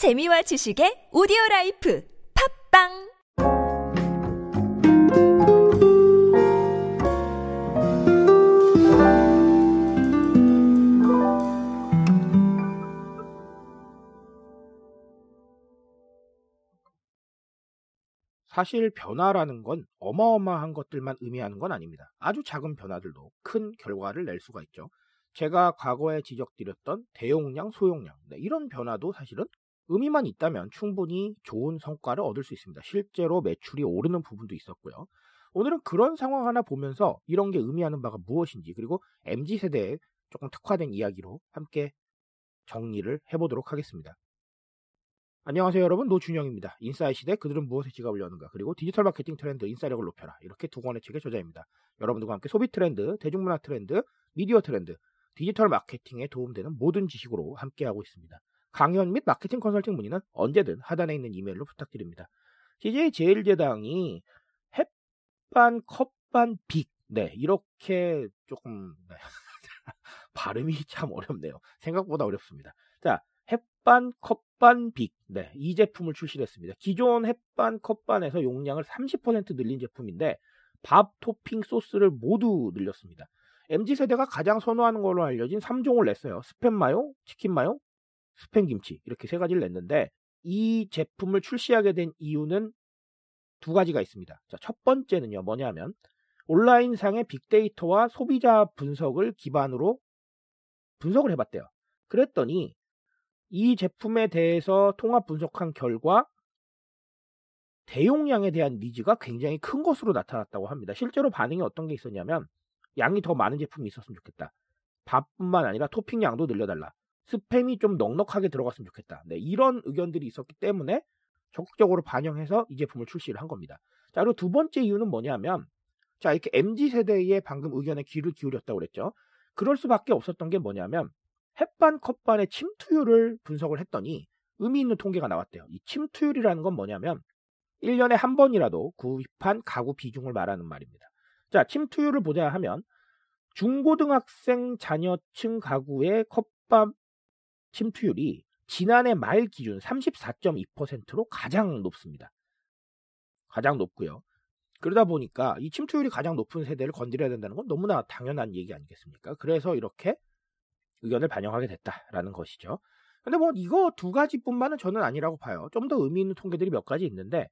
재미와 지식의 오디오 라이프 팟빵 사실 변화라는 건 어마어마한 것들만 의미하는 건 아닙니다. 아주 작은 변화들도 큰 결과를 낼 수가 있죠. 제가 과거에 지적드렸던 대용량, 소용량 네, 이런 변화도 사실은 의미만 있다면 충분히 좋은 성과를 얻을 수 있습니다. 실제로 매출이 오르는 부분도 있었고요. 오늘은 그런 상황 하나 보면서 이런 게 의미하는 바가 무엇인지 그리고 MZ 세대에 조금 특화된 이야기로 함께 정리를 해보도록 하겠습니다. 안녕하세요 여러분 노준영입니다. 인사이 시대 그들은 무엇에 지갑을 여는가 그리고 디지털 마케팅 트렌드 인싸력을 높여라 이렇게 두 권의 책의 저자입니다. 여러분들과 함께 소비 트렌드, 대중문화 트렌드, 미디어 트렌드, 디지털 마케팅에 도움되는 모든 지식으로 함께하고 있습니다. 강연 및 마케팅 컨설팅 문의는 언제든 하단에 있는 이메일로 부탁드립니다. CJ 제일제당이 햇반, 컵반, 빅 네, 이렇게 조금 네. 발음이 참 어렵네요. 생각보다 어렵습니다. 자, 햇반, 컵반, 빅. 네, 이 제품을 출시했습니다. 기존 햇반, 컵반에서 용량을 30% 늘린 제품인데 밥, 토핑, 소스를 모두 늘렸습니다. MZ 세대가 가장 선호하는 걸로 알려진 3종을 냈어요. 스팸 마요, 치킨 마요, 스팸 김치 이렇게 세 가지를 냈는데 이 제품을 출시하게 된 이유는 두 가지가 있습니다. 자, 첫 번째는요. 뭐냐면 온라인상의 빅데이터와 소비자 분석을 기반으로 분석을 해봤대요. 그랬더니 이 제품에 대해서 통합 분석한 결과 대용량에 대한 니즈가 굉장히 큰 것으로 나타났다고 합니다. 실제로 반응이 어떤 게 있었냐면 양이 더 많은 제품이 있었으면 좋겠다. 밥뿐만 아니라 토핑 양도 늘려달라. 스팸이 좀 넉넉하게 들어갔으면 좋겠다. 네, 이런 의견들이 있었기 때문에 적극적으로 반영해서 이 제품을 출시를 한 겁니다. 자, 그리고 두 번째 이유는 뭐냐면 자, 이렇게 MZ 세대의 방금 의견에 귀를 기울였다고 그랬죠. 그럴 수밖에 없었던 게 뭐냐면 햇반 컵반의 침투율을 분석을 했더니 의미 있는 통계가 나왔대요. 이 침투율이라는 건 뭐냐면 1년에 한 번이라도 구입한 가구 비중을 말하는 말입니다. 자, 침투율을 보자 하면 중고등학생 자녀층 가구의 컵밥 침투율이 지난해 말 기준 34.2%로 가장 높습니다. 가장 높고요. 그러다 보니까 이 침투율이 가장 높은 세대를 건드려야 된다는 건 너무나 당연한 얘기 아니겠습니까? 그래서 이렇게 의견을 반영하게 됐다라는 것이죠. 근데 뭐 이거 두 가지뿐만은 저는 아니라고 봐요. 좀 더 의미 있는 통계들이 몇 가지 있는데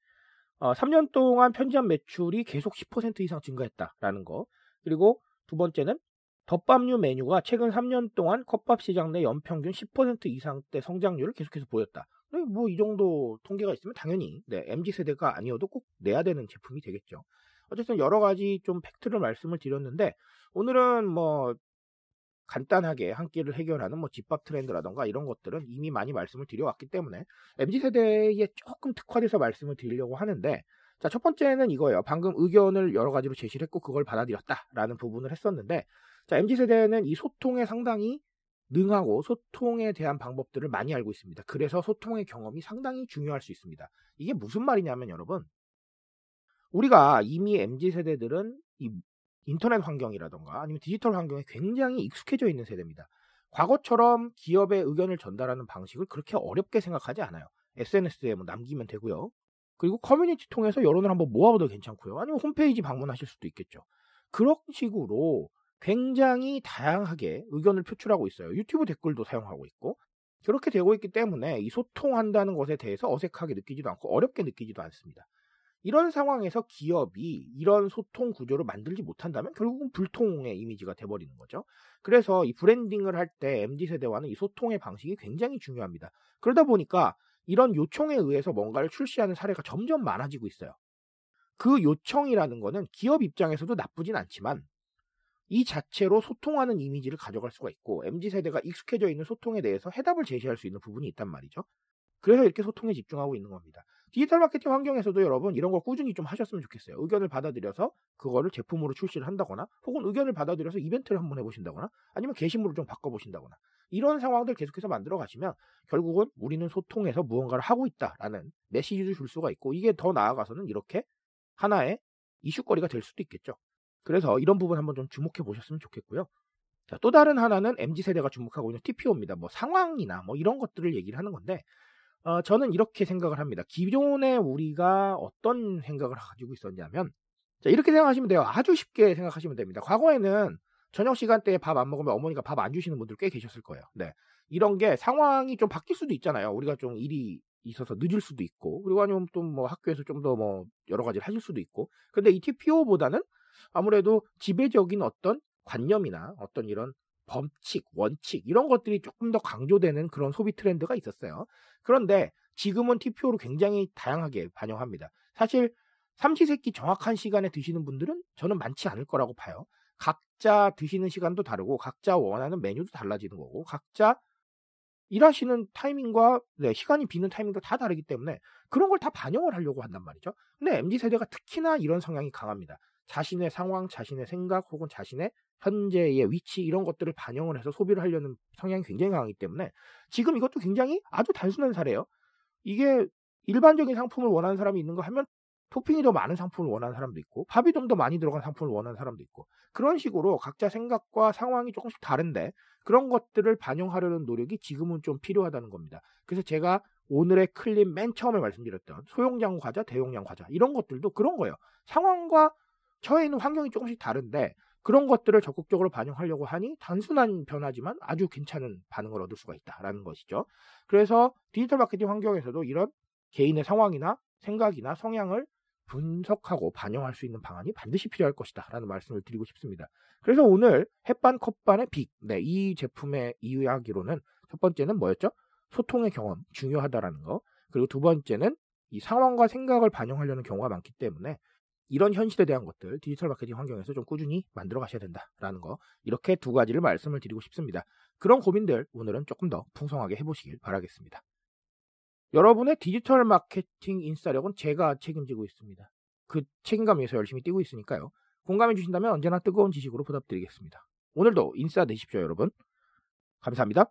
어, 3년 동안 편지점 매출이 계속 10% 이상 증가했다라는 거. 그리고 두 번째는 덮밥류 메뉴가 최근 3년 동안 컵밥 시장 내 연평균 10% 이상대 성장률을 계속해서 보였다. 뭐 이 정도 통계가 있으면 당연히 네, MZ 세대가 아니어도 꼭 내야 되는 제품이 되겠죠. 어쨌든 여러 가지 좀 팩트를 말씀을 드렸는데 오늘은 뭐 간단하게 한 끼를 해결하는 뭐 집밥 트렌드라던가 이런 것들은 이미 많이 말씀을 드려왔기 때문에 MZ 세대에 조금 특화돼서 말씀을 드리려고 하는데 자, 첫 번째는 이거예요. 방금 의견을 여러 가지로 제시를 했고 그걸 받아들였다라는 부분을 했었는데 자, MZ 세대는 이 소통에 상당히 능하고 소통에 대한 방법들을 많이 알고 있습니다. 그래서 소통의 경험이 상당히 중요할 수 있습니다. 이게 무슨 말이냐면 여러분 우리가 이미 MZ 세대들은 이 인터넷 환경이라던가 아니면 디지털 환경에 굉장히 익숙해져 있는 세대입니다. 과거처럼 기업의 의견을 전달하는 방식을 그렇게 어렵게 생각하지 않아요. SNS에 뭐 남기면 되고요. 그리고 커뮤니티 통해서 여론을 한번 모아봐도 괜찮고요. 아니면 홈페이지 방문하실 수도 있겠죠. 그런 식으로 굉장히 다양하게 의견을 표출하고 있어요. 유튜브 댓글도 사용하고 있고 그렇게 되고 있기 때문에 이 소통한다는 것에 대해서 어색하게 느끼지도 않고 어렵게 느끼지도 않습니다. 이런 상황에서 기업이 이런 소통 구조를 만들지 못한다면 결국은 불통의 이미지가 돼버리는 거죠. 그래서 이 브랜딩을 할 때 MZ 세대와는 이 소통의 방식이 굉장히 중요합니다. 그러다 보니까 이런 요청에 의해서 뭔가를 출시하는 사례가 점점 많아지고 있어요. 그 요청이라는 거는 기업 입장에서도 나쁘진 않지만 이 자체로 소통하는 이미지를 가져갈 수가 있고 MZ 세대가 익숙해져 있는 소통에 대해서 해답을 제시할 수 있는 부분이 있단 말이죠. 그래서 이렇게 소통에 집중하고 있는 겁니다. 디지털 마케팅 환경에서도 여러분 이런 걸 꾸준히 좀 하셨으면 좋겠어요. 의견을 받아들여서 그거를 제품으로 출시를 한다거나 혹은 의견을 받아들여서 이벤트를 한번 해보신다거나 아니면 게시물을 좀 바꿔보신다거나 이런 상황들 계속해서 만들어 가시면 결국은 우리는 소통에서 무언가를 하고 있다라는 메시지를 줄 수가 있고 이게 더 나아가서는 이렇게 하나의 이슈거리가 될 수도 있겠죠. 그래서 이런 부분 한번 좀 주목해 보셨으면 좋겠고요. 자, 또 다른 하나는 MZ 세대가 주목하고 있는 TPO입니다. 뭐 상황이나 뭐 이런 것들을 얘기를 하는 건데 어, 저는 이렇게 생각을 합니다. 기존에 우리가 어떤 생각을 가지고 있었냐면, 자, 이렇게 생각하시면 돼요. 아주 쉽게 생각하시면 됩니다. 과거에는 저녁 시간대에 밥 안 먹으면 어머니가 밥 안 주시는 분들 꽤 계셨을 거예요. 네. 이런 게 상황이 좀 바뀔 수도 있잖아요. 우리가 좀 일이 있어서 늦을 수도 있고, 그리고 아니면 또 뭐 학교에서 좀 더 뭐 여러 가지를 하실 수도 있고. 근데 이 TPO보다는 아무래도 지배적인 어떤 관념이나 어떤 이런 범칙, 원칙 이런 것들이 조금 더 강조되는 그런 소비 트렌드가 있었어요. 그런데 지금은 TPO로 굉장히 다양하게 반영합니다. 사실 삼시세끼 정확한 시간에 드시는 분들은 저는 많지 않을 거라고 봐요. 각자 드시는 시간도 다르고 각자 원하는 메뉴도 달라지는 거고 각자 일하시는 타이밍과 네, 시간이 비는 타이밍도 다 다르기 때문에 그런 걸 다 반영을 하려고 한단 말이죠. 근데 MZ 세대가 특히나 이런 성향이 강합니다. 자신의 상황, 자신의 생각 혹은 자신의 현재의 위치 이런 것들을 반영을 해서 소비를 하려는 성향이 굉장히 강하기 때문에 지금 이것도 굉장히 아주 단순한 사례예요. 이게 일반적인 상품을 원하는 사람이 있는가 하면 토핑이 더 많은 상품을 원하는 사람도 있고 밥이 좀 더 많이 들어간 상품을 원하는 사람도 있고 그런 식으로 각자 생각과 상황이 조금씩 다른데 그런 것들을 반영하려는 노력이 지금은 좀 필요하다는 겁니다. 그래서 제가 오늘의 클립 맨 처음에 말씀드렸던 소용량 과자, 대용량 과자 이런 것들도 그런 거예요. 상황과 처해 있는 환경이 조금씩 다른데 그런 것들을 적극적으로 반영하려고 하니 단순한 변화지만 아주 괜찮은 반응을 얻을 수가 있다라는 것이죠. 그래서 디지털 마케팅 환경에서도 이런 개인의 상황이나 생각이나 성향을 분석하고 반영할 수 있는 방안이 반드시 필요할 것이다. 라는 말씀을 드리고 싶습니다. 그래서 오늘 햇반 컵반의 빅. 네, 이 제품의 이야기로는 첫 번째는 뭐였죠? 소통의 경험, 중요하다라는 거. 그리고 두 번째는 이 상황과 생각을 반영하려는 경우가 많기 때문에 이런 현실에 대한 것들 디지털 마케팅 환경에서 좀 꾸준히 만들어 가셔야 된다라는 거 이렇게 두 가지를 말씀을 드리고 싶습니다. 그런 고민들 오늘은 조금 더 풍성하게 해보시길 바라겠습니다. 여러분의 디지털 마케팅 인싸력은 제가 책임지고 있습니다. 그 책임감 위해서 열심히 뛰고 있으니까요. 공감해 주신다면 언제나 뜨거운 지식으로 보답드리겠습니다. 오늘도 인싸 되십시오, 여러분. 감사합니다.